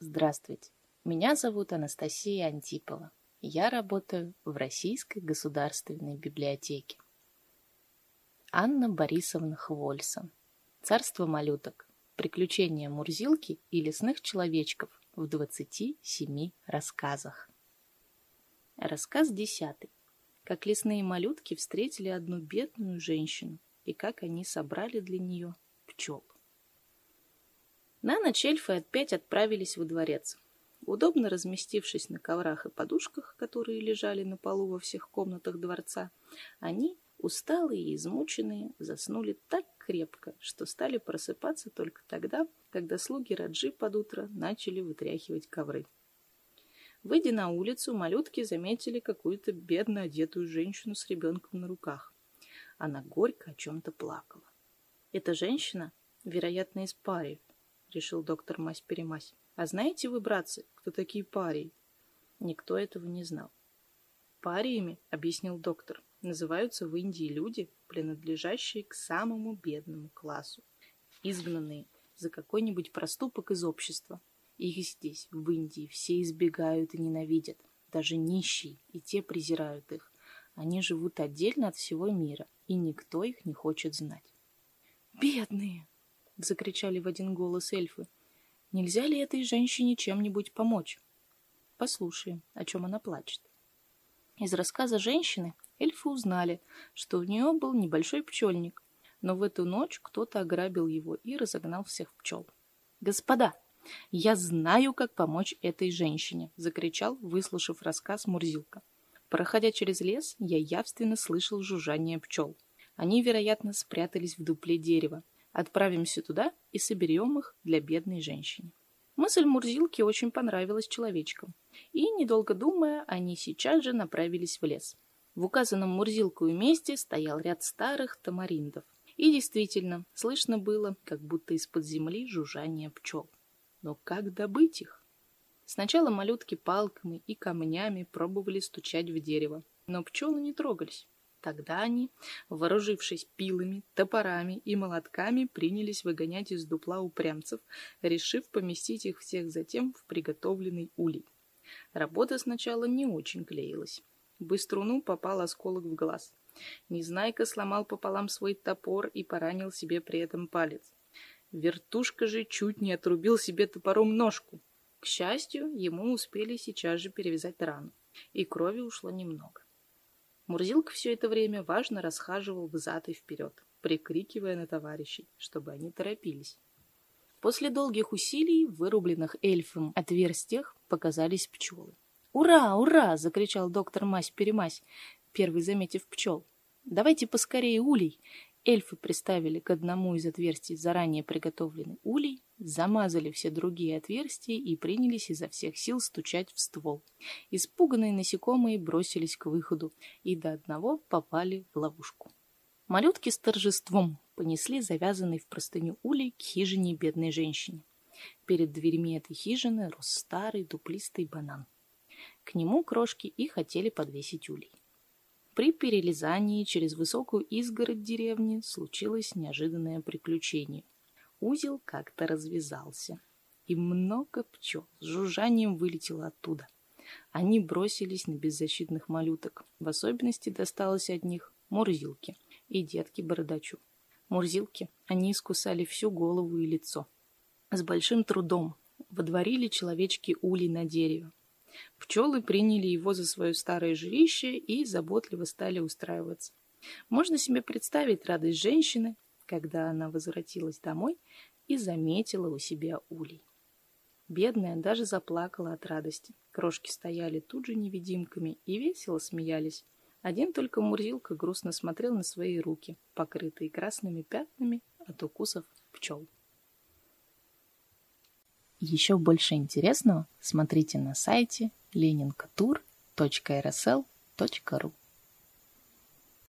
Здравствуйте, меня зовут Анастасия Антипова. Я работаю в Российской государственной библиотеке. Анна Борисовна Хвольсон. Царство малюток. Приключения Мурзилки и лесных человечков в 27 рассказах. Рассказ десятый. Как лесные малютки встретили одну бедную женщину и как они собрали для нее пчел. На ночь эльфы опять отправились во дворец. Удобно разместившись на коврах и подушках, которые лежали на полу во всех комнатах дворца, они, усталые и измученные, заснули так крепко, что стали просыпаться только тогда, когда слуги Раджи под утро начали вытряхивать ковры. Выйдя на улицу, малютки заметили какую-то бедно одетую женщину с ребенком на руках. Она горько о чем-то плакала. Эта женщина, вероятно, из пари, решил доктор Мась-Перемась. А знаете вы, братцы, кто такие парии? Никто этого не знал. Париями, объяснил доктор, называются в Индии люди, принадлежащие к самому бедному классу, изгнанные за какой-нибудь проступок из общества. Их здесь, в Индии, все избегают и ненавидят, даже нищие, и те презирают их. Они живут отдельно от всего мира, и никто их не хочет знать. «Бедные!» — закричали в один голос эльфы. «Нельзя ли этой женщине чем-нибудь помочь?» Послушаем, о чем она плачет. Из рассказа женщины эльфы узнали, что у нее был небольшой пчельник, но в эту ночь кто-то ограбил его и разогнал всех пчел. «Господа, я знаю, как помочь этой женщине!» — закричал, выслушав рассказ Мурзилка. Проходя через лес, я явственно слышал жужжание пчел. Они, вероятно, спрятались в дупле дерева. Отправимся туда и соберем их для бедной женщины. Мысль Мурзилки очень понравилась человечкам, и, недолго думая, они сейчас же направились в лес. В указанном Мурзилкою месте стоял ряд старых тамариндов. И действительно, слышно было, как будто из-под земли жужжание пчел. Но как добыть их? Сначала малютки палками и камнями пробовали стучать в дерево, но пчелы не трогались. Тогда они, вооружившись пилами, топорами и молотками, принялись выгонять из дупла упрямцев, решив поместить их всех затем в приготовленный улей. Работа сначала не очень клеилась. Быструну попал осколок в глаз. Незнайка сломал пополам свой топор и поранил себе при этом палец. Вертушка же чуть не отрубил себе топором ножку. К счастью, ему успели сейчас же перевязать рану, и крови ушло немного. Мурзилка все это время важно расхаживал взад и вперед, прикрикивая на товарищей, чтобы они торопились. После долгих усилий, вырубленных эльфом отверстиях, показались пчелы. «Ура, ура!» — закричал доктор Мась-Перемась, первый заметив пчел. «Давайте поскорее улей!» Эльфы приставили к одному из отверстий заранее приготовленный улей, замазали все другие отверстия и принялись изо всех сил стучать в ствол. Испуганные насекомые бросились к выходу и до одного попали в ловушку. Малютки с торжеством понесли завязанный в простыню улей к хижине бедной женщине. Перед дверьми этой хижины рос старый дуплистый банан. К нему крошки и хотели подвесить улей. При перелезании через высокую изгородь деревни случилось неожиданное приключение. Узел как-то развязался, и много пчел с жужжанием вылетело оттуда. Они бросились на беззащитных малюток. В особенности досталось от них Мурзилке и детке Бородачу. Мурзилки они искусали всю голову и лицо. С большим трудом водворили человечки улей на дерево. Пчелы приняли его за свое старое жилище и заботливо стали устраиваться. Можно себе представить радость женщины, когда она возвратилась домой и заметила у себя улей. Бедная даже заплакала от радости. Крошки стояли тут же невидимками и весело смеялись. Один только Мурзилка грустно смотрел на свои руки, покрытые красными пятнами от укусов пчел. Еще больше интересного смотрите на сайте leninkatur.rsl.ru